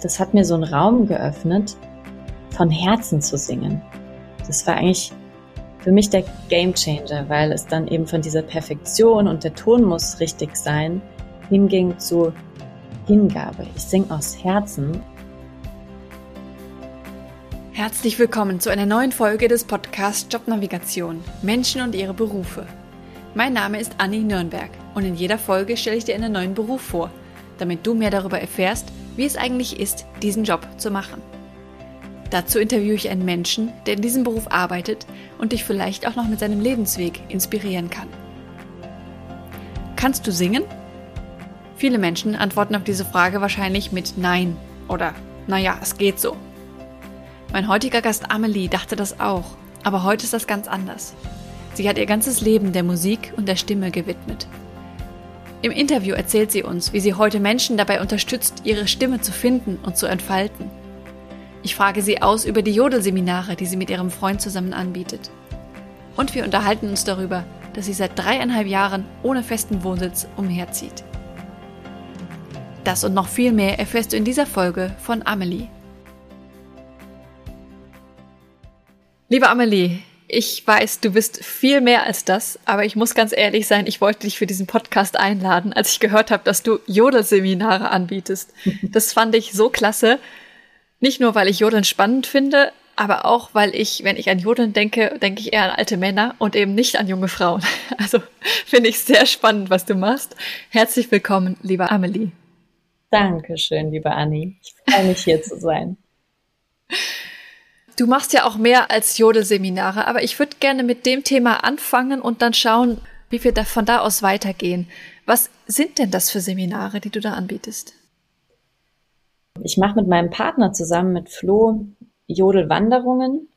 das hat mir so einen Raum geöffnet, von Herzen zu singen. Das war eigentlich für mich der Game Changer, weil es dann eben von dieser Perfektion und der Ton muss richtig sein, hinging zu Hingabe. Ich singe aus Herzen. Herzlich willkommen zu einer neuen Folge des Podcasts Jobnavigation Menschen und ihre Berufe. Mein Name ist Anni Nürnberg und in jeder Folge stelle ich dir einen neuen Beruf vor, damit du mehr darüber erfährst, wie es eigentlich ist, diesen Job zu machen. Dazu interviewe ich einen Menschen, der in diesem Beruf arbeitet und dich vielleicht auch noch mit seinem Lebensweg inspirieren kann. Kannst du singen? Viele Menschen antworten auf diese Frage wahrscheinlich mit Nein oder Naja, es geht so. Mein heutiger Gast Amelie dachte das auch, aber heute ist das ganz anders. Sie hat ihr ganzes Leben der Musik und der Stimme gewidmet. Im Interview erzählt sie uns, wie sie heute Menschen dabei unterstützt, ihre Stimme zu finden und zu entfalten. Ich frage sie aus über die Jodelseminare, die sie mit ihrem Freund zusammen anbietet. Und wir unterhalten uns darüber, dass sie seit dreieinhalb Jahren ohne festen Wohnsitz umherzieht. Das und noch viel mehr erfährst du in dieser Folge von Amelie. Liebe Amelie, ich weiß, du bist viel mehr als das, aber ich muss ganz ehrlich sein, ich wollte dich für diesen Podcast einladen, als ich gehört habe, dass du Jodelseminare anbietest. Das fand ich so klasse nicht nur, weil ich Jodeln spannend finde, aber auch, weil ich, wenn ich an Jodeln denke, denke ich eher an alte Männer und eben nicht an junge Frauen. Also finde ich sehr spannend, was du machst. Herzlich willkommen, liebe Amelie. Dankeschön, liebe Anni. Ich freue mich hier zu sein. Du machst ja auch mehr als Jodelseminare, aber ich würde gerne mit dem Thema anfangen und dann schauen, wie wir da von da aus weitergehen. Was sind denn das für Seminare, die du da anbietest? Ich mache mit meinem Partner zusammen mit Flo Jodelwanderungen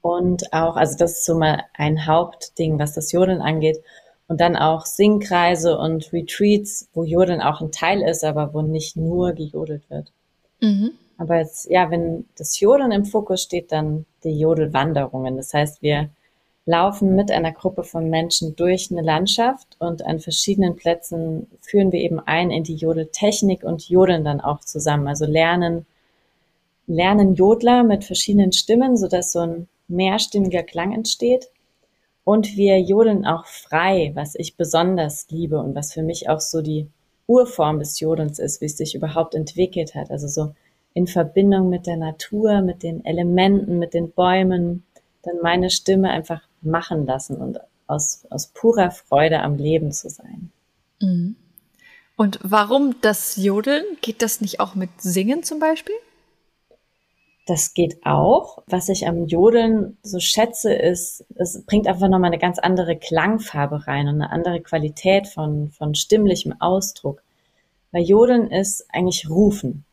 und auch, also das ist so mal ein Hauptding, was das Jodeln angeht. Und dann auch Singkreise und Retreats, wo Jodeln auch ein Teil ist, aber wo nicht nur gejodelt wird. Mhm. Aber jetzt, ja, wenn das Jodeln im Fokus steht, dann die Jodelwanderungen. Das heißt, wir laufen mit einer Gruppe von Menschen durch eine Landschaft und an verschiedenen Plätzen führen wir eben ein in die Jodeltechnik und jodeln dann auch zusammen. Also lernen, lernen Jodler mit verschiedenen Stimmen, sodass so ein mehrstimmiger Klang entsteht. Und wir jodeln auch frei, was ich besonders liebe und was für mich auch so die Urform des Jodelns ist, wie es sich überhaupt entwickelt hat. Also so in Verbindung mit der Natur, mit den Elementen, mit den Bäumen, dann meine Stimme einfach machen lassen und aus, aus purer Freude am Leben zu sein. Mhm. Und warum das Jodeln? Geht das nicht auch mit Singen zum Beispiel? Das geht auch. Was ich am Jodeln so schätze, ist, es bringt einfach nochmal eine ganz andere Klangfarbe rein und eine andere Qualität von, von stimmlichem Ausdruck. Weil Jodeln ist eigentlich Rufen.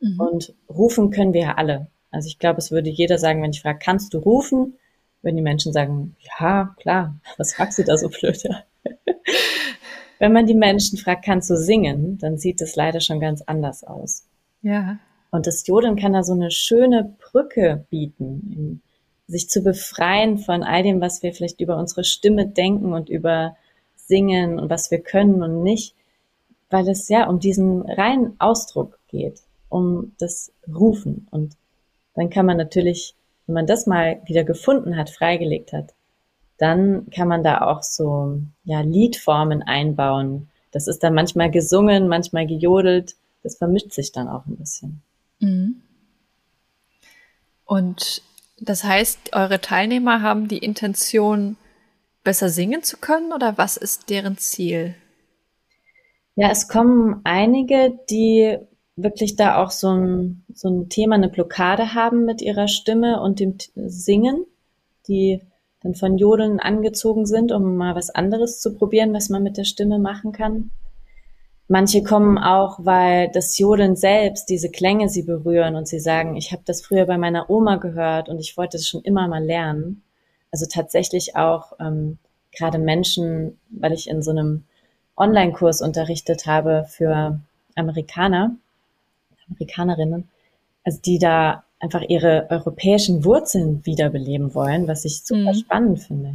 Mhm. Und rufen können wir ja alle. Also ich glaube, es würde jeder sagen, wenn ich frage, kannst du rufen? wenn die Menschen sagen, ja, klar, was fragst du da so blöd? Wenn man die Menschen fragt, kannst du singen, dann sieht es leider schon ganz anders aus. Ja. Und das Jodeln kann da so eine schöne Brücke bieten, sich zu befreien von all dem, was wir vielleicht über unsere Stimme denken und über Singen und was wir können und nicht, weil es ja um diesen reinen Ausdruck geht, um das Rufen. Und dann kann man natürlich wenn man das mal wieder gefunden hat, freigelegt hat, dann kann man da auch so ja, Liedformen einbauen. Das ist dann manchmal gesungen, manchmal gejodelt. Das vermischt sich dann auch ein bisschen. Mhm. Und das heißt, eure Teilnehmer haben die Intention, besser singen zu können oder was ist deren Ziel? Ja, es kommen einige, die wirklich da auch so ein, so ein Thema, eine Blockade haben mit ihrer Stimme und dem Singen, die dann von Jodeln angezogen sind, um mal was anderes zu probieren, was man mit der Stimme machen kann. Manche kommen auch, weil das Jodeln selbst, diese Klänge sie berühren und sie sagen, ich habe das früher bei meiner Oma gehört und ich wollte es schon immer mal lernen. Also tatsächlich auch ähm, gerade Menschen, weil ich in so einem Online-Kurs unterrichtet habe für Amerikaner, Amerikanerinnen, also die da einfach ihre europäischen Wurzeln wiederbeleben wollen, was ich super mhm. spannend finde.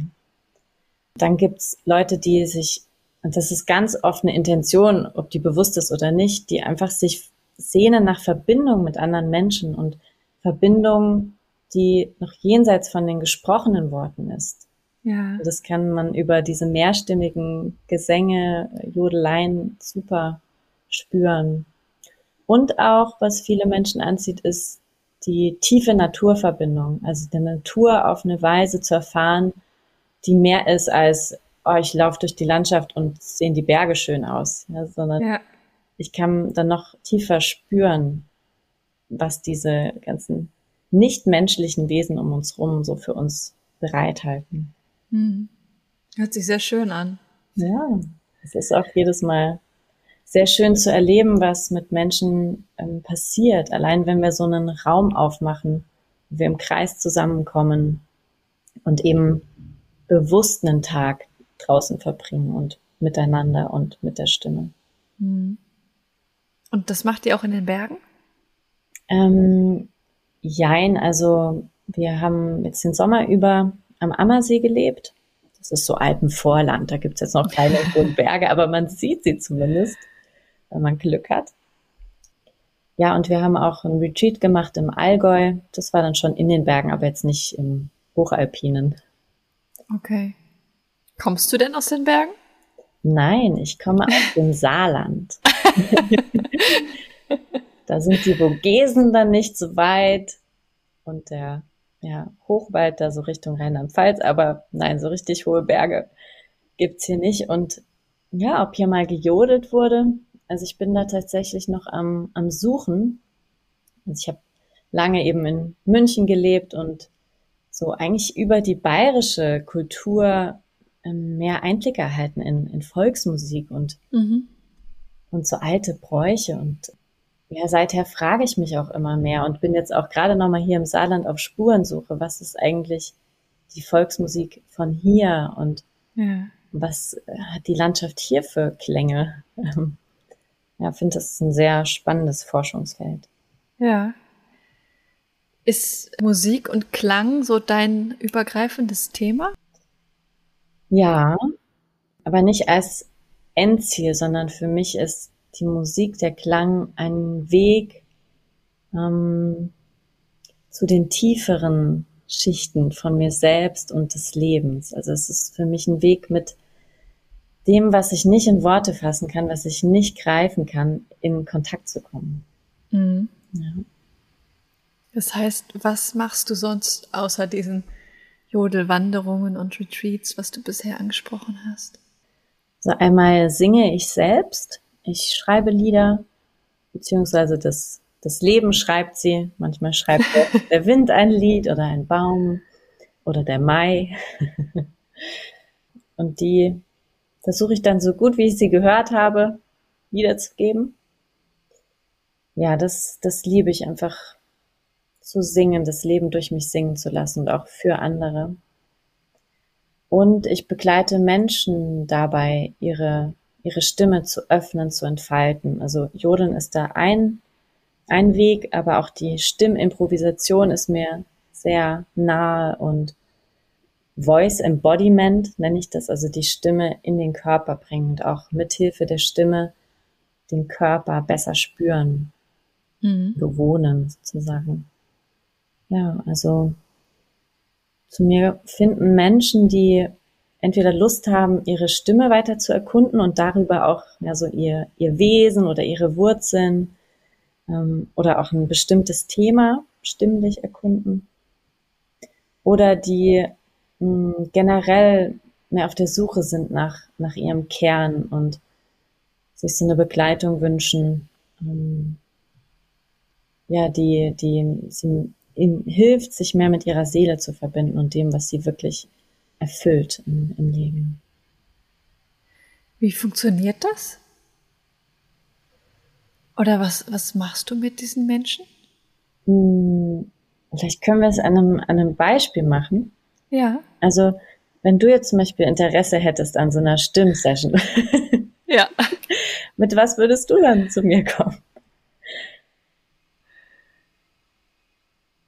Dann gibt's Leute, die sich, und das ist ganz oft eine Intention, ob die bewusst ist oder nicht, die einfach sich sehnen nach Verbindung mit anderen Menschen und Verbindung, die noch jenseits von den gesprochenen Worten ist. Ja. Das kann man über diese mehrstimmigen Gesänge, Jodeleien super spüren. Und auch, was viele Menschen anzieht, ist die tiefe Naturverbindung, also die Natur auf eine Weise zu erfahren, die mehr ist als, oh, ich laufe durch die Landschaft und sehen die Berge schön aus, ja, sondern ja. ich kann dann noch tiefer spüren, was diese ganzen nichtmenschlichen Wesen um uns rum so für uns bereithalten. Hm. Hört sich sehr schön an. Ja, es ist auch jedes Mal sehr schön zu erleben, was mit Menschen ähm, passiert. Allein wenn wir so einen Raum aufmachen, wir im Kreis zusammenkommen und eben bewusst einen Tag draußen verbringen und miteinander und mit der Stimme. Hm. Und das macht ihr auch in den Bergen? Ähm, jein, also wir haben jetzt den Sommer über am Ammersee gelebt. Das ist so Alpenvorland, da gibt's jetzt noch keine hohen Berge, aber man sieht sie zumindest, wenn man Glück hat. Ja, und wir haben auch ein Retreat gemacht im Allgäu. Das war dann schon in den Bergen, aber jetzt nicht im Hochalpinen. Okay. Kommst du denn aus den Bergen? Nein, ich komme aus dem Saarland. da sind die Vogesen dann nicht so weit und der ja, Hochwald da so Richtung Rheinland-Pfalz, aber nein, so richtig hohe Berge gibt's hier nicht. Und ja, ob hier mal gejodelt wurde, also ich bin da tatsächlich noch am, am Suchen. Also ich habe lange eben in München gelebt und so eigentlich über die bayerische Kultur ähm, mehr Einblick erhalten in, in Volksmusik und, mhm. und so alte Bräuche. Und ja, seither frage ich mich auch immer mehr und bin jetzt auch gerade nochmal hier im Saarland auf Spurensuche. Was ist eigentlich die Volksmusik von hier und ja. was hat die Landschaft hier für Klänge? Ja, finde das ein sehr spannendes Forschungsfeld. Ja, ist Musik und Klang so dein übergreifendes Thema? Ja, aber nicht als Endziel, sondern für mich ist die Musik, der Klang ein Weg ähm, zu den tieferen Schichten von mir selbst und des Lebens. Also es ist für mich ein Weg mit dem, was ich nicht in Worte fassen kann, was ich nicht greifen kann, in Kontakt zu kommen. Mhm. Ja. Das heißt, was machst du sonst außer diesen Jodelwanderungen und Retreats, was du bisher angesprochen hast? So einmal singe ich selbst, ich schreibe Lieder, beziehungsweise das, das Leben schreibt sie. Manchmal schreibt der, der Wind ein Lied oder ein Baum oder der Mai. Und die versuche ich dann so gut, wie ich sie gehört habe, wiederzugeben. Ja, das, das liebe ich einfach zu singen, das Leben durch mich singen zu lassen und auch für andere. Und ich begleite Menschen dabei, ihre, ihre Stimme zu öffnen, zu entfalten. Also Jodeln ist da ein, ein Weg, aber auch die Stimmimprovisation ist mir sehr nahe und Voice Embodiment nenne ich das, also die Stimme in den Körper bringen und auch mithilfe der Stimme den Körper besser spüren, mhm. bewohnen sozusagen. Ja, also zu mir finden Menschen, die entweder Lust haben, ihre Stimme weiter zu erkunden und darüber auch ja, so ihr, ihr Wesen oder ihre Wurzeln ähm, oder auch ein bestimmtes Thema stimmlich erkunden. Oder die mh, hm, generell mehr auf der Suche sind nach, nach ihrem Kern und sich so eine Begleitung wünschen, ähm, ja, die, die sie ihnen hilft, sich mehr mit ihrer Seele zu verbinden und dem, was sie wirklich erfüllt im, im Leben. Wie funktioniert das? Oder was, was machst du mit diesen Menschen? Hm, vielleicht können wir es an einem, an einem Beispiel machen. Ja. Also, wenn du jetzt zum Beispiel Interesse hättest an so einer Stimmsession. Ja. mit was würdest du dann zu mir kommen?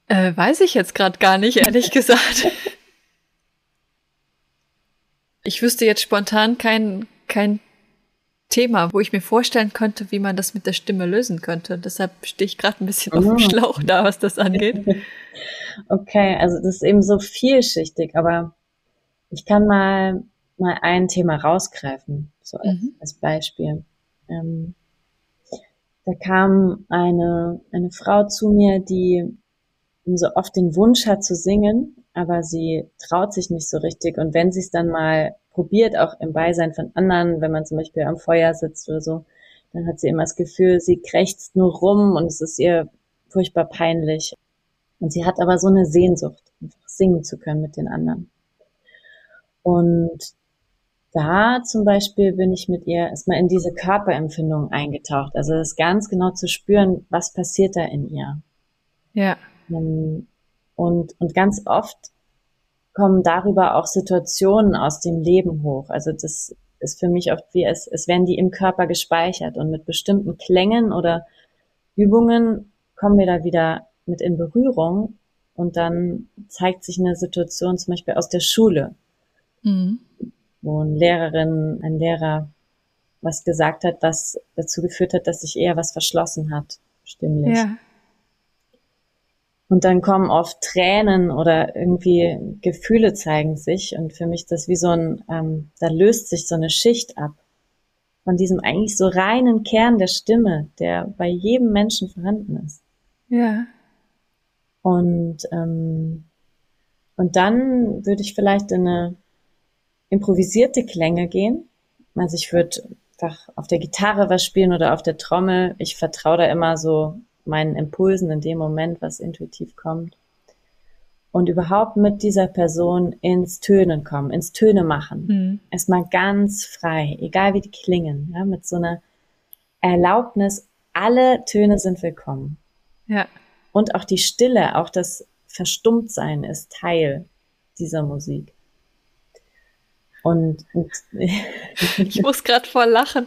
Äh, weiß ich jetzt gerade gar nicht, ehrlich gesagt. Ich wüsste jetzt spontan kein, kein Thema, wo ich mir vorstellen könnte, wie man das mit der Stimme lösen könnte. Deshalb stehe ich gerade ein bisschen auf dem ah. Schlauch da, was das angeht. Okay, also das ist eben so vielschichtig, aber ich kann mal mal ein Thema rausgreifen, so als, mhm. als Beispiel. Ähm, da kam eine, eine Frau zu mir, die so oft den Wunsch hat zu singen, aber sie traut sich nicht so richtig. Und wenn sie es dann mal probiert, auch im Beisein von anderen, wenn man zum Beispiel am Feuer sitzt oder so, dann hat sie immer das Gefühl, sie krächzt nur rum und es ist ihr furchtbar peinlich. Und sie hat aber so eine Sehnsucht, einfach singen zu können mit den anderen. Und da zum Beispiel bin ich mit ihr erstmal in diese Körperempfindung eingetaucht. Also das ganz genau zu spüren, was passiert da in ihr. Ja. Ähm, und, und ganz oft kommen darüber auch Situationen aus dem Leben hoch. Also das ist für mich oft wie es, es werden die im Körper gespeichert und mit bestimmten Klängen oder Übungen kommen wir da wieder mit in Berührung und dann zeigt sich eine Situation zum Beispiel aus der Schule, mhm. wo eine Lehrerin, ein Lehrer was gesagt hat, was dazu geführt hat, dass sich eher was verschlossen hat, stimmlich. Ja. Und dann kommen oft Tränen oder irgendwie Gefühle zeigen sich. Und für mich das wie so ein, ähm, da löst sich so eine Schicht ab von diesem eigentlich so reinen Kern der Stimme, der bei jedem Menschen vorhanden ist. Ja. Und, ähm, und dann würde ich vielleicht in eine improvisierte Klänge gehen. Also ich würde einfach auf der Gitarre was spielen oder auf der Trommel. Ich vertraue da immer so meinen Impulsen in dem Moment, was intuitiv kommt. Und überhaupt mit dieser Person ins Tönen kommen, ins Töne machen. Mhm. Erstmal ganz frei, egal wie die klingen, ja, mit so einer Erlaubnis, alle Töne sind willkommen. Ja. Und auch die Stille, auch das Verstummtsein ist Teil dieser Musik. Und, und ich muss gerade voll lachen.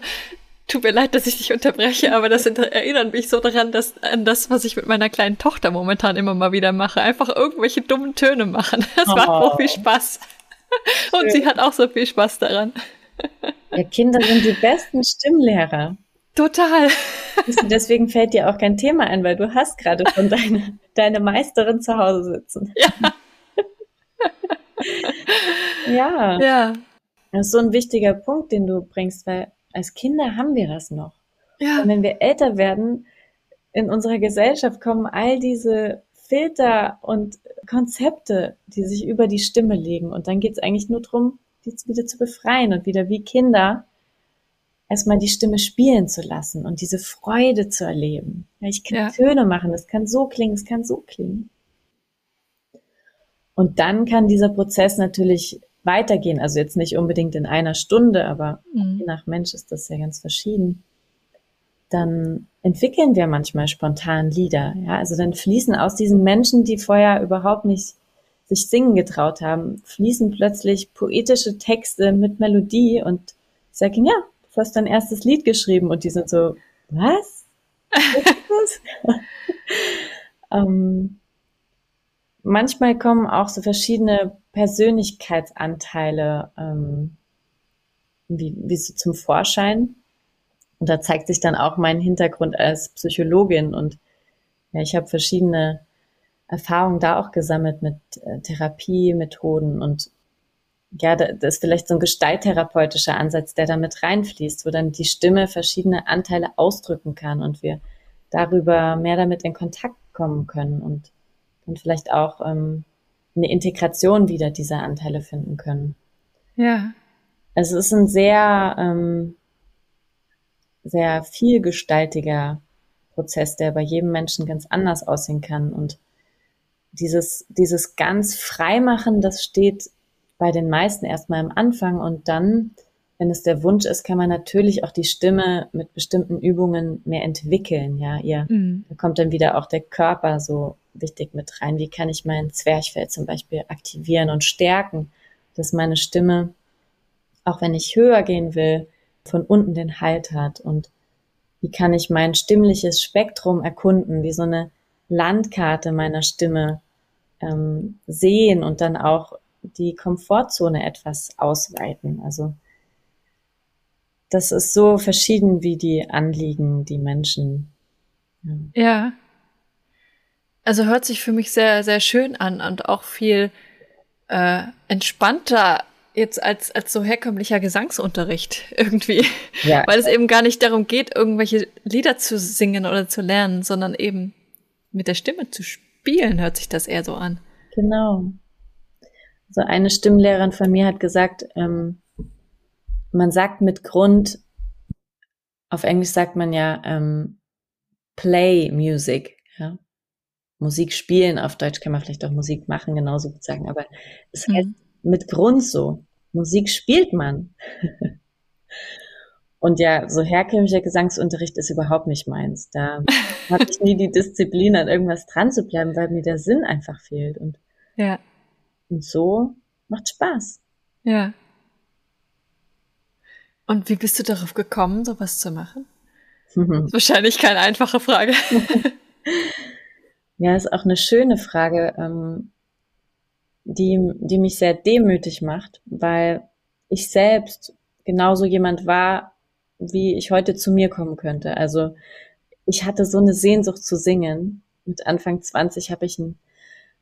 Tut mir leid, dass ich dich unterbreche, aber das erinnert mich so daran, dass an das, was ich mit meiner kleinen Tochter momentan immer mal wieder mache. Einfach irgendwelche dummen Töne machen. Das oh. macht auch viel Spaß. Und Schön. sie hat auch so viel Spaß daran. Ja, Kinder sind die besten Stimmlehrer. Total. Deswegen fällt dir auch kein Thema ein, weil du hast gerade schon deine, deine Meisterin zu Hause sitzen. Ja. ja. Ja. Das ist so ein wichtiger Punkt, den du bringst, weil als Kinder haben wir das noch. Ja. Und wenn wir älter werden, in unserer Gesellschaft kommen all diese Filter und Konzepte, die sich über die Stimme legen. Und dann geht es eigentlich nur darum, die wieder zu befreien und wieder wie Kinder erstmal die Stimme spielen zu lassen und diese Freude zu erleben. Ich kann ja. Töne machen, es kann so klingen, es kann so klingen. Und dann kann dieser Prozess natürlich weitergehen. Also jetzt nicht unbedingt in einer Stunde, aber mhm. je nach Mensch ist das ja ganz verschieden. Dann entwickeln wir manchmal spontan Lieder. Ja, also dann fließen aus diesen Menschen, die vorher überhaupt nicht sich singen getraut haben, fließen plötzlich poetische Texte mit Melodie und sagen, ja, du hast dein erstes Lied geschrieben und die sind so, was? was ähm, manchmal kommen auch so verschiedene Persönlichkeitsanteile ähm, wie, wie so zum Vorschein. Und da zeigt sich dann auch mein Hintergrund als Psychologin. Und ja, ich habe verschiedene Erfahrungen da auch gesammelt mit äh, Therapiemethoden und ja, da, das ist vielleicht so ein gestalttherapeutischer Ansatz, der da mit reinfließt, wo dann die Stimme verschiedene Anteile ausdrücken kann und wir darüber mehr damit in Kontakt kommen können und und vielleicht auch ähm, eine Integration wieder dieser Anteile finden können. Ja. Also es ist ein sehr, ähm, sehr vielgestaltiger Prozess, der bei jedem Menschen ganz anders aussehen kann. Und dieses, dieses ganz Freimachen, das steht bei den meisten erstmal am Anfang und dann, wenn es der Wunsch ist, kann man natürlich auch die Stimme mit bestimmten Übungen mehr entwickeln. Ja, ihr, mhm. da kommt dann wieder auch der Körper so wichtig mit rein. Wie kann ich mein Zwerchfell zum Beispiel aktivieren und stärken, dass meine Stimme, auch wenn ich höher gehen will, von unten den Halt hat und wie kann ich mein stimmliches Spektrum erkunden, wie so eine Landkarte meiner Stimme ähm, sehen und dann auch die Komfortzone etwas ausweiten. Also das ist so verschieden wie die Anliegen, die Menschen. Ja. ja. Also hört sich für mich sehr, sehr schön an und auch viel äh, entspannter jetzt als, als so herkömmlicher Gesangsunterricht irgendwie. Ja. Weil es eben gar nicht darum geht, irgendwelche Lieder zu singen oder zu lernen, sondern eben mit der Stimme zu spielen, hört sich das eher so an. Genau. So eine Stimmlehrerin von mir hat gesagt, ähm, man sagt mit Grund, auf Englisch sagt man ja ähm, Play Music, ja. Musik spielen, auf Deutsch kann man vielleicht auch Musik machen, genauso gut sagen, aber es heißt mhm. mit Grund so. Musik spielt man. Und ja, so herkömmlicher Gesangsunterricht ist überhaupt nicht meins. Da hatte ich nie die Disziplin, an irgendwas dran zu bleiben, weil mir der Sinn einfach fehlt. Und, ja. und so macht Spaß. Ja. Und wie bist du darauf gekommen, sowas zu machen? Wahrscheinlich keine einfache Frage. Ja, ist auch eine schöne Frage, ähm, die, die mich sehr demütig macht, weil ich selbst genauso jemand war, wie ich heute zu mir kommen könnte. Also ich hatte so eine Sehnsucht zu singen. Mit Anfang 20 habe ich ein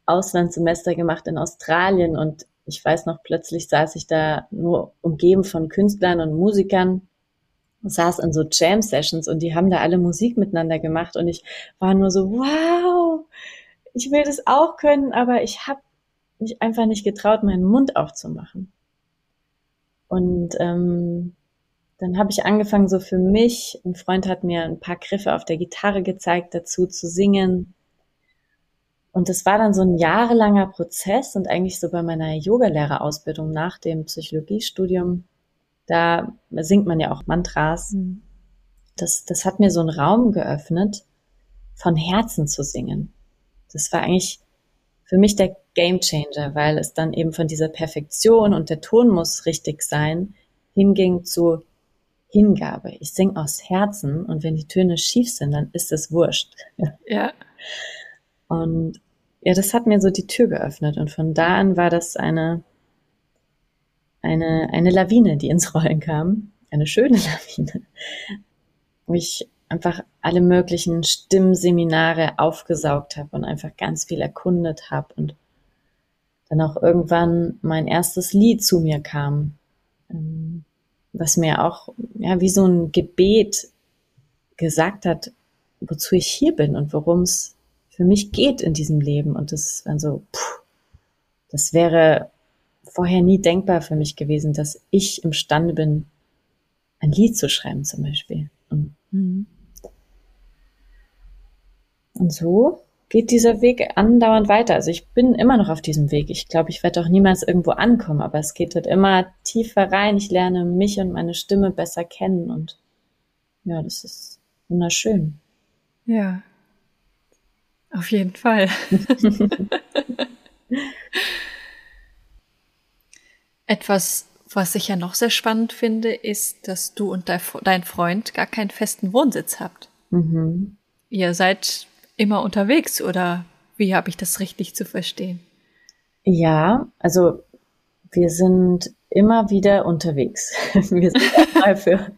Auslandssemester gemacht in Australien und ich weiß noch, plötzlich saß ich da nur umgeben von Künstlern und Musikern, saß in so Jam-Sessions und die haben da alle Musik miteinander gemacht und ich war nur so, wow, ich will das auch können, aber ich habe mich einfach nicht getraut, meinen Mund aufzumachen. Und ähm, dann habe ich angefangen, so für mich, ein Freund hat mir ein paar Griffe auf der Gitarre gezeigt, dazu zu singen. Und das war dann so ein jahrelanger Prozess und eigentlich so bei meiner Yogalehrerausbildung nach dem Psychologiestudium, da singt man ja auch Mantras. Mhm. Das, das hat mir so einen Raum geöffnet, von Herzen zu singen. Das war eigentlich für mich der Game Changer, weil es dann eben von dieser Perfektion und der Ton muss richtig sein, hinging zu Hingabe. Ich sing aus Herzen und wenn die Töne schief sind, dann ist es wurscht. Ja. Und ja, das hat mir so die Tür geöffnet und von da an war das eine, eine, eine Lawine, die ins Rollen kam. Eine schöne Lawine. Wo ich einfach alle möglichen Stimmseminare aufgesaugt habe und einfach ganz viel erkundet habe und dann auch irgendwann mein erstes Lied zu mir kam, ähm, was mir auch ja wie so ein Gebet gesagt hat, wozu ich hier bin und worum es für mich geht in diesem Leben. Und das war so, puh, das wäre vorher nie denkbar für mich gewesen, dass ich imstande bin, ein Lied zu schreiben zum Beispiel. Und, mhm. und so geht dieser Weg andauernd weiter. Also ich bin immer noch auf diesem Weg. Ich glaube, ich werde auch niemals irgendwo ankommen, aber es geht dort immer tiefer rein. Ich lerne mich und meine Stimme besser kennen und ja, das ist wunderschön. Ja, auf jeden Fall. Etwas, was ich ja noch sehr spannend finde, ist, dass du und dein Freund gar keinen festen Wohnsitz habt. Mhm. Ihr seid immer unterwegs oder wie habe ich das richtig zu verstehen? Ja, also wir sind immer wieder unterwegs. wir sind mal für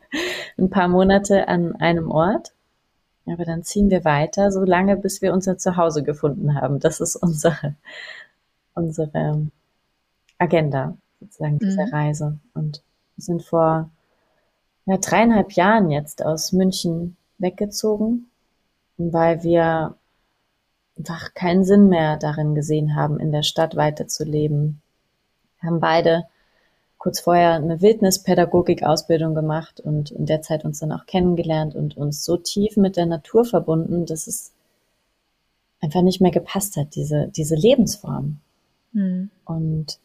ein paar Monate an einem Ort, aber dann ziehen wir weiter, so lange, bis wir unser Zuhause gefunden haben. Das ist unsere, unsere Agenda, sozusagen, dieser mhm. Reise. Und wir sind vor ja, dreieinhalb Jahren jetzt aus München weggezogen weil wir einfach keinen Sinn mehr darin gesehen haben, in der Stadt weiterzuleben. Wir haben beide kurz vorher eine Wildnispädagogik-Ausbildung gemacht und in der Zeit uns dann auch kennengelernt und uns so tief mit der Natur verbunden, dass es einfach nicht mehr gepasst hat, diese, diese Lebensform. Mhm. Und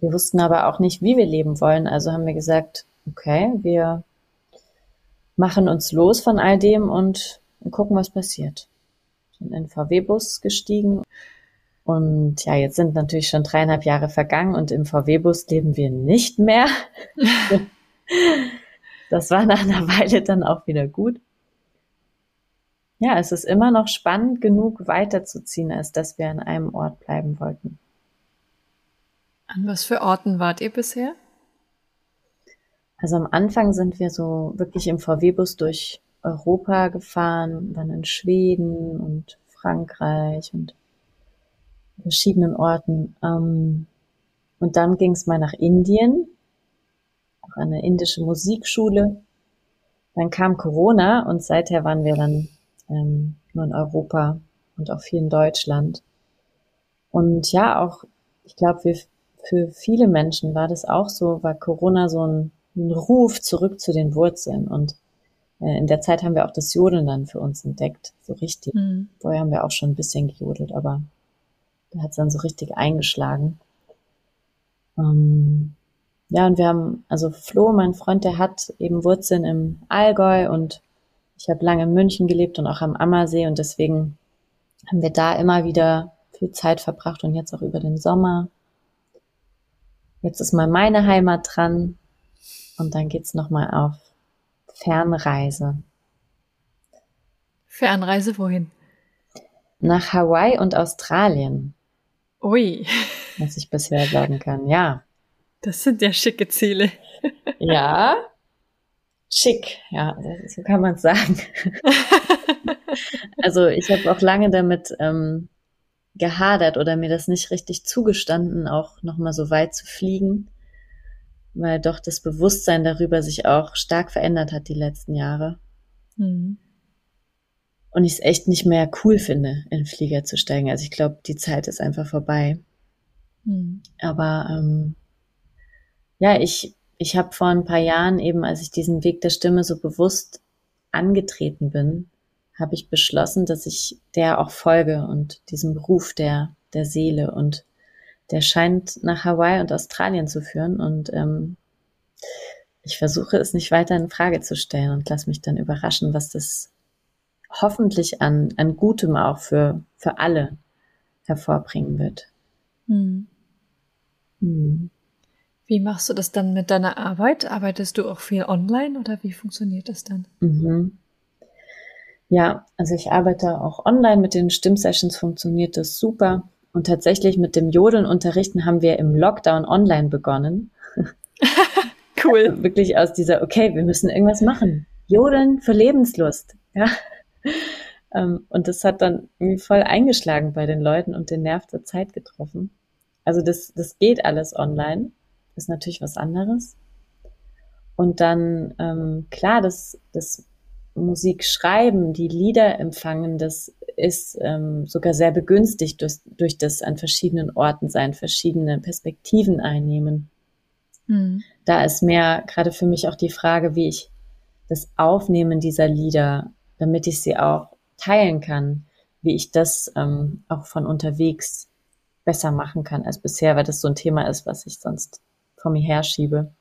wir wussten aber auch nicht, wie wir leben wollen. Also haben wir gesagt, okay, wir machen uns los von all dem und gucken, was passiert. Sind in VW-Bus gestiegen und ja, jetzt sind natürlich schon dreieinhalb Jahre vergangen und im VW-Bus leben wir nicht mehr. das war nach einer Weile dann auch wieder gut. Ja, es ist immer noch spannend genug weiterzuziehen, als dass wir an einem Ort bleiben wollten. An was für Orten wart ihr bisher? Also am Anfang sind wir so wirklich im VW-Bus durch Europa gefahren, dann in Schweden und Frankreich und verschiedenen Orten. Ähm, und dann ging es mal nach Indien, auch eine indische Musikschule. Dann kam Corona und seither waren wir dann ähm, nur in Europa und auch viel in Deutschland. Und ja, auch, ich glaube, für viele Menschen war das auch so, war Corona so ein ein Ruf zurück zu den Wurzeln. Und äh, in der Zeit haben wir auch das Jodeln dann für uns entdeckt, so richtig. Mhm. Vorher haben wir auch schon ein bisschen gejodelt, aber da hat es dann so richtig eingeschlagen. Ähm, ja, und wir haben, also Flo, mein Freund, der hat eben Wurzeln im Allgäu und ich habe lange in München gelebt und auch am Ammersee und deswegen haben wir da immer wieder viel Zeit verbracht und jetzt auch über den Sommer. Jetzt ist mal meine Heimat dran und dann geht's nochmal auf Fernreise. Fernreise wohin? Nach Hawaii und Australien. Ui. Was ich bisher sagen kann, ja. Das sind ja schicke Ziele. ja. Schick, ja, so kann man es sagen. also ich habe auch lange damit ähm, gehadert oder mir das nicht richtig zugestanden, auch nochmal so weit zu fliegen weil doch das Bewusstsein darüber sich auch stark verändert hat die letzten Jahre. Mhm. Und ich es echt nicht mehr cool finde, in den Flieger zu steigen. Also ich glaube, die Zeit ist einfach vorbei. Mhm. Aber ähm, ja, ich, ich habe vor ein paar Jahren eben, als ich diesen Weg der Stimme so bewusst angetreten bin, habe ich beschlossen, dass ich der auch folge und diesem Beruf der, der Seele und der scheint nach Hawaii und Australien zu führen und ähm, ich versuche es nicht weiter in Frage zu stellen und lass mich dann überraschen, was das hoffentlich an, an Gutem auch für, für alle hervorbringen wird. Hm. Hm. Wie machst du das dann mit deiner Arbeit? Arbeitest du auch viel online oder wie funktioniert das dann? Mhm. Ja, also ich arbeite auch online mit den Stimmsessions, funktioniert das super. Und tatsächlich mit dem Jodeln unterrichten haben wir im Lockdown online begonnen. cool. Also wirklich aus dieser, okay, wir müssen irgendwas machen. Jodeln für Lebenslust. Ja. Ähm, und das hat dann irgendwie voll eingeschlagen bei den Leuten und den Nerv der Zeit getroffen. Also das, das geht alles online. Ist natürlich was anderes. Und dann, ähm, klar, das, das Musik schreiben, die Lieder empfangen, das ist ähm, sogar sehr begünstigt durch, durch das an verschiedenen Orten sein, verschiedene Perspektiven einnehmen. Mhm. Da ist mehr gerade für mich auch die Frage, wie ich das Aufnehmen dieser Lieder, damit ich sie auch teilen kann, wie ich das ähm, auch von unterwegs besser machen kann als bisher, weil das so ein Thema ist, was ich sonst vor mir herschiebe.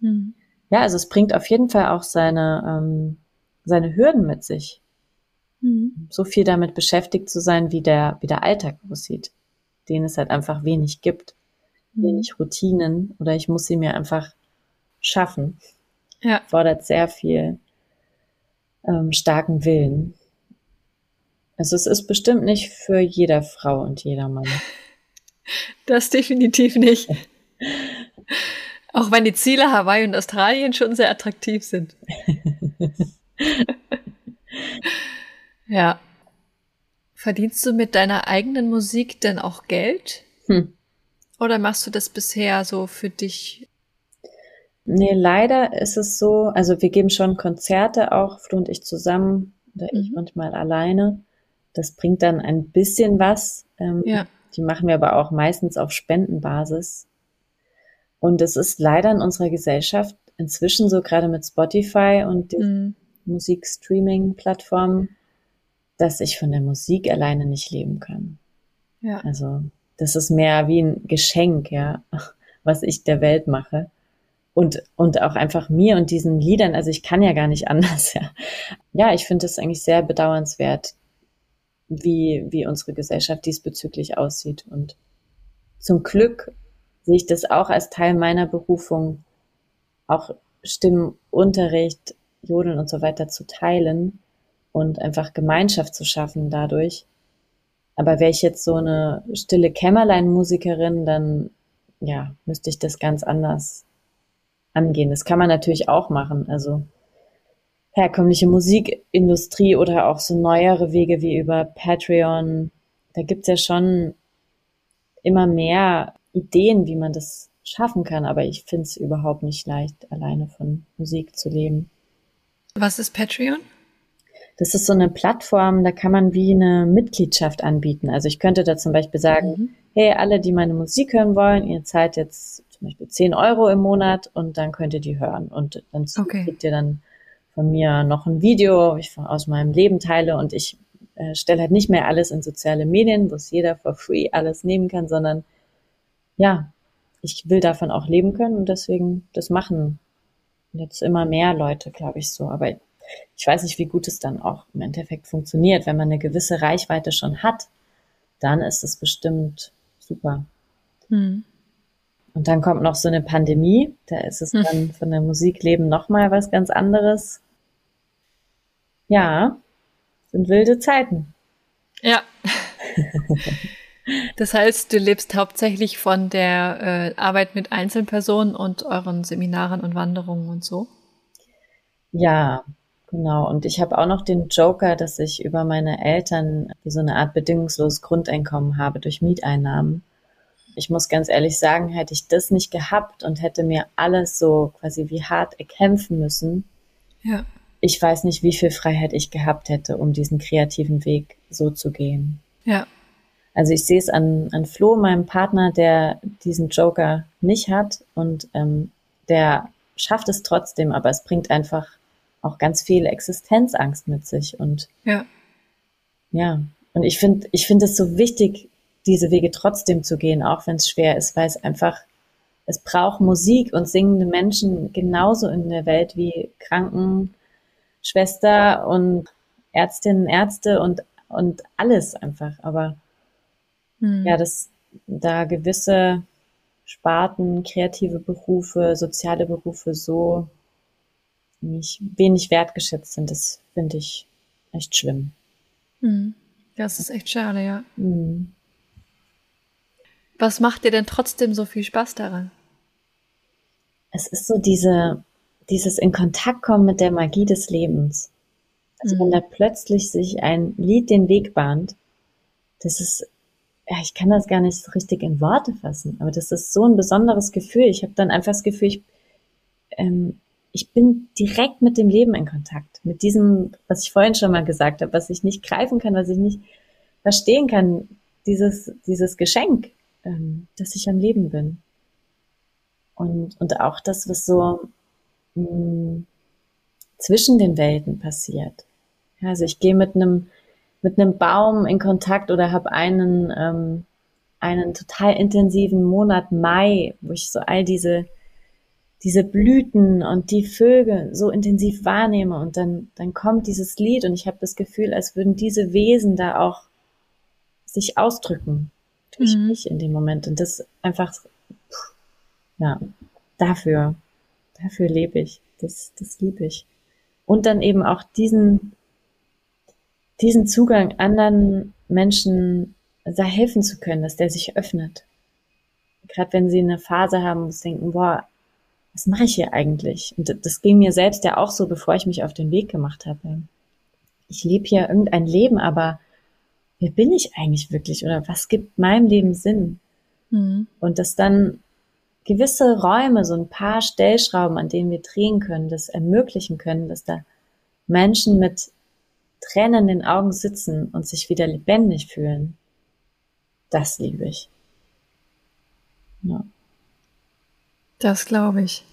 Mhm. Ja, also es bringt auf jeden Fall auch seine, ähm, seine Hürden mit sich. Mhm. So viel damit beschäftigt zu sein, wie der, wie der Alltag aussieht, den es halt einfach wenig gibt. Mhm. Wenig Routinen oder ich muss sie mir einfach schaffen. Ja. Fordert sehr viel ähm, starken Willen. Also es ist bestimmt nicht für jeder Frau und jeder Mann. Das definitiv nicht. Auch wenn die Ziele Hawaii und Australien schon sehr attraktiv sind. Ja. Verdienst du mit deiner eigenen Musik denn auch Geld? Hm. Oder machst du das bisher so für dich? Nee, leider ist es so, also wir geben schon Konzerte auch, Flo und ich zusammen oder mhm. ich manchmal alleine. Das bringt dann ein bisschen was. Ähm, ja. Die machen wir aber auch meistens auf Spendenbasis. Und es ist leider in unserer Gesellschaft inzwischen so, gerade mit Spotify und mhm. Musikstreaming-Plattformen, dass ich von der Musik alleine nicht leben kann. Ja. Also, das ist mehr wie ein Geschenk, ja, was ich der Welt mache. Und, und auch einfach mir und diesen Liedern, also ich kann ja gar nicht anders, ja. Ja, ich finde es eigentlich sehr bedauernswert, wie, wie unsere Gesellschaft diesbezüglich aussieht. Und zum Glück sehe ich das auch als Teil meiner Berufung, auch Stimmunterricht, Jodeln und so weiter zu teilen und einfach Gemeinschaft zu schaffen dadurch. Aber wäre ich jetzt so eine stille Kämmerlein-Musikerin, dann ja, müsste ich das ganz anders angehen. Das kann man natürlich auch machen. Also herkömmliche Musikindustrie oder auch so neuere Wege wie über Patreon. Da gibt's ja schon immer mehr Ideen, wie man das schaffen kann, aber ich finde es überhaupt nicht leicht, alleine von Musik zu leben. Was ist Patreon? Das ist so eine Plattform, da kann man wie eine Mitgliedschaft anbieten. Also ich könnte da zum Beispiel sagen, mhm. hey, alle, die meine Musik hören wollen, ihr zahlt jetzt zum Beispiel 10 Euro im Monat und dann könnt ihr die hören. Und dann okay. kriegt ihr dann von mir noch ein Video, ich aus meinem Leben teile und ich äh, stelle halt nicht mehr alles in soziale Medien, wo es jeder for free alles nehmen kann, sondern ja, ich will davon auch leben können und deswegen das machen jetzt immer mehr Leute, glaube ich so. Aber ich weiß nicht, wie gut es dann auch im Endeffekt funktioniert. Wenn man eine gewisse Reichweite schon hat, dann ist es bestimmt super. Hm. Und dann kommt noch so eine Pandemie, da ist es hm. dann von der Musikleben nochmal was ganz anderes. Ja, sind wilde Zeiten. Ja. Das heißt, du lebst hauptsächlich von der äh, Arbeit mit Einzelpersonen und euren Seminaren und Wanderungen und so? Ja, genau. Und ich habe auch noch den Joker, dass ich über meine Eltern so eine Art bedingungsloses Grundeinkommen habe durch Mieteinnahmen. Ich muss ganz ehrlich sagen, hätte ich das nicht gehabt und hätte mir alles so quasi wie hart erkämpfen müssen, ja. ich weiß nicht, wie viel Freiheit ich gehabt hätte, um diesen kreativen Weg so zu gehen. Ja. Also ich sehe es an, an Flo, meinem Partner, der diesen Joker nicht hat und ähm, der schafft es trotzdem, aber es bringt einfach auch ganz viel Existenzangst mit sich und ja, ja. Und ich finde, ich finde es so wichtig, diese Wege trotzdem zu gehen, auch wenn es schwer ist, weil es einfach, es braucht Musik und singende Menschen genauso in der Welt wie Krankenschwester und Ärztinnen, Ärzte und, und alles einfach. Aber hm. Ja, dass da gewisse Sparten, kreative Berufe, soziale Berufe so nicht wenig wertgeschätzt sind, das finde ich echt schlimm. Hm. Das ist echt schade, ja. Hm. Was macht dir denn trotzdem so viel Spaß daran? Es ist so diese, dieses in Kontakt kommen mit der Magie des Lebens. Also wenn hm. da plötzlich sich ein Lied den Weg bahnt, das ist ja, ich kann das gar nicht so richtig in Worte fassen, aber das ist so ein besonderes Gefühl. Ich habe dann einfach das Gefühl, ich, ähm, ich bin direkt mit dem Leben in Kontakt, mit diesem, was ich vorhin schon mal gesagt habe, was ich nicht greifen kann, was ich nicht verstehen kann, dieses, dieses Geschenk, ähm, dass ich am Leben bin. Und, und auch das, was so mh, mm, zwischen den Welten passiert. Ja, also ich gehe mit einem mit einem Baum in Kontakt oder habe einen, ähm, einen total intensiven Monat Mai, wo ich so all diese, diese Blüten und die Vögel so intensiv wahrnehme und dann, dann kommt dieses Lied und ich habe das Gefühl, als würden diese Wesen da auch sich ausdrücken durch mhm. mich in dem Moment und das einfach, ja, dafür, dafür lebe ich, das, das liebe ich. Und dann eben auch diesen, diesen Zugang anderen Menschen da helfen zu können, dass der sich öffnet. Gerade wenn sie eine Phase haben, wo sie denken, boah, was mache ich hier eigentlich? Und das ging mir selbst ja auch so, bevor ich mich auf den Weg gemacht habe. Ich lebe hier irgendein Leben, aber wer bin ich eigentlich wirklich oder was gibt meinem Leben Sinn? Mhm. Und dass dann gewisse Räume, so ein paar Stellschrauben, an denen wir drehen können, das ermöglichen können, dass da Menschen mit Tränen in den Augen sitzen und sich wieder lebendig fühlen, das liebe ich. Ja. Das glaube ich.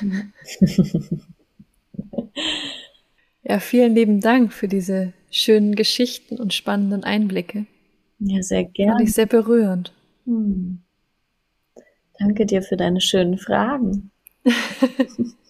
ja, vielen lieben Dank für diese schönen Geschichten und spannenden Einblicke. Ja, sehr gerne. Fand ich sehr berührend. Hm. Danke dir für deine schönen Fragen.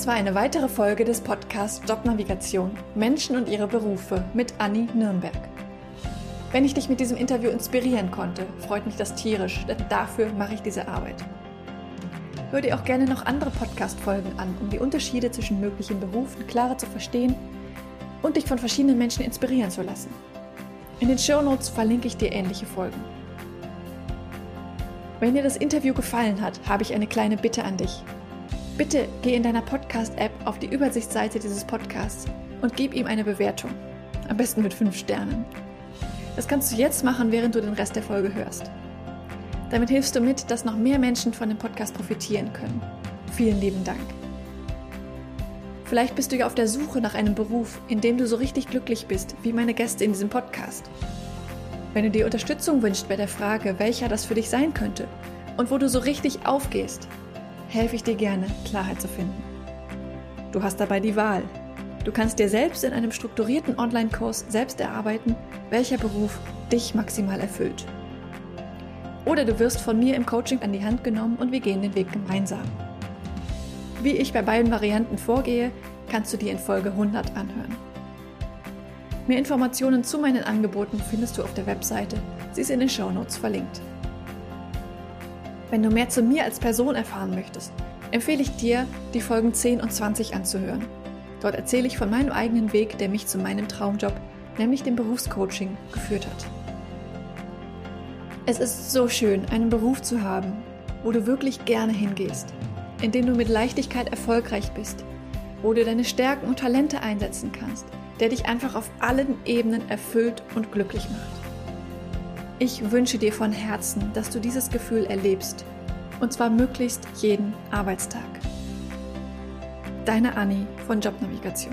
Das war eine weitere Folge des Podcasts Jobnavigation Menschen und ihre Berufe mit Anni Nürnberg. Wenn ich dich mit diesem Interview inspirieren konnte, freut mich das tierisch, denn dafür mache ich diese Arbeit. Hör dir auch gerne noch andere Podcast-Folgen an, um die Unterschiede zwischen möglichen Berufen klarer zu verstehen und dich von verschiedenen Menschen inspirieren zu lassen. In den Show Notes verlinke ich dir ähnliche Folgen. Wenn dir das Interview gefallen hat, habe ich eine kleine Bitte an dich. Bitte geh in deiner Podcast-App auf die Übersichtsseite dieses Podcasts und gib ihm eine Bewertung. Am besten mit 5 Sternen. Das kannst du jetzt machen, während du den Rest der Folge hörst. Damit hilfst du mit, dass noch mehr Menschen von dem Podcast profitieren können. Vielen lieben Dank. Vielleicht bist du ja auf der Suche nach einem Beruf, in dem du so richtig glücklich bist, wie meine Gäste in diesem Podcast. Wenn du dir Unterstützung wünschst bei der Frage, welcher das für dich sein könnte und wo du so richtig aufgehst, helfe ich dir gerne, Klarheit zu finden. Du hast dabei die Wahl. Du kannst dir selbst in einem strukturierten Online-Kurs selbst erarbeiten, welcher Beruf dich maximal erfüllt. Oder du wirst von mir im Coaching an die Hand genommen und wir gehen den Weg gemeinsam. Wie ich bei beiden Varianten vorgehe, kannst du dir in Folge 100 anhören. Mehr Informationen zu meinen Angeboten findest du auf der Webseite. Sie ist in den Show Notes verlinkt. Wenn du mehr zu mir als Person erfahren möchtest, empfehle ich dir, die Folgen 10 und 20 anzuhören. Dort erzähle ich von meinem eigenen Weg, der mich zu meinem Traumjob, nämlich dem Berufscoaching, geführt hat. Es ist so schön, einen Beruf zu haben, wo du wirklich gerne hingehst, in dem du mit Leichtigkeit erfolgreich bist, wo du deine Stärken und Talente einsetzen kannst, der dich einfach auf allen Ebenen erfüllt und glücklich macht. Ich wünsche dir von Herzen, dass du dieses Gefühl erlebst. Und zwar möglichst jeden Arbeitstag. Deine Anni von Jobnavigation.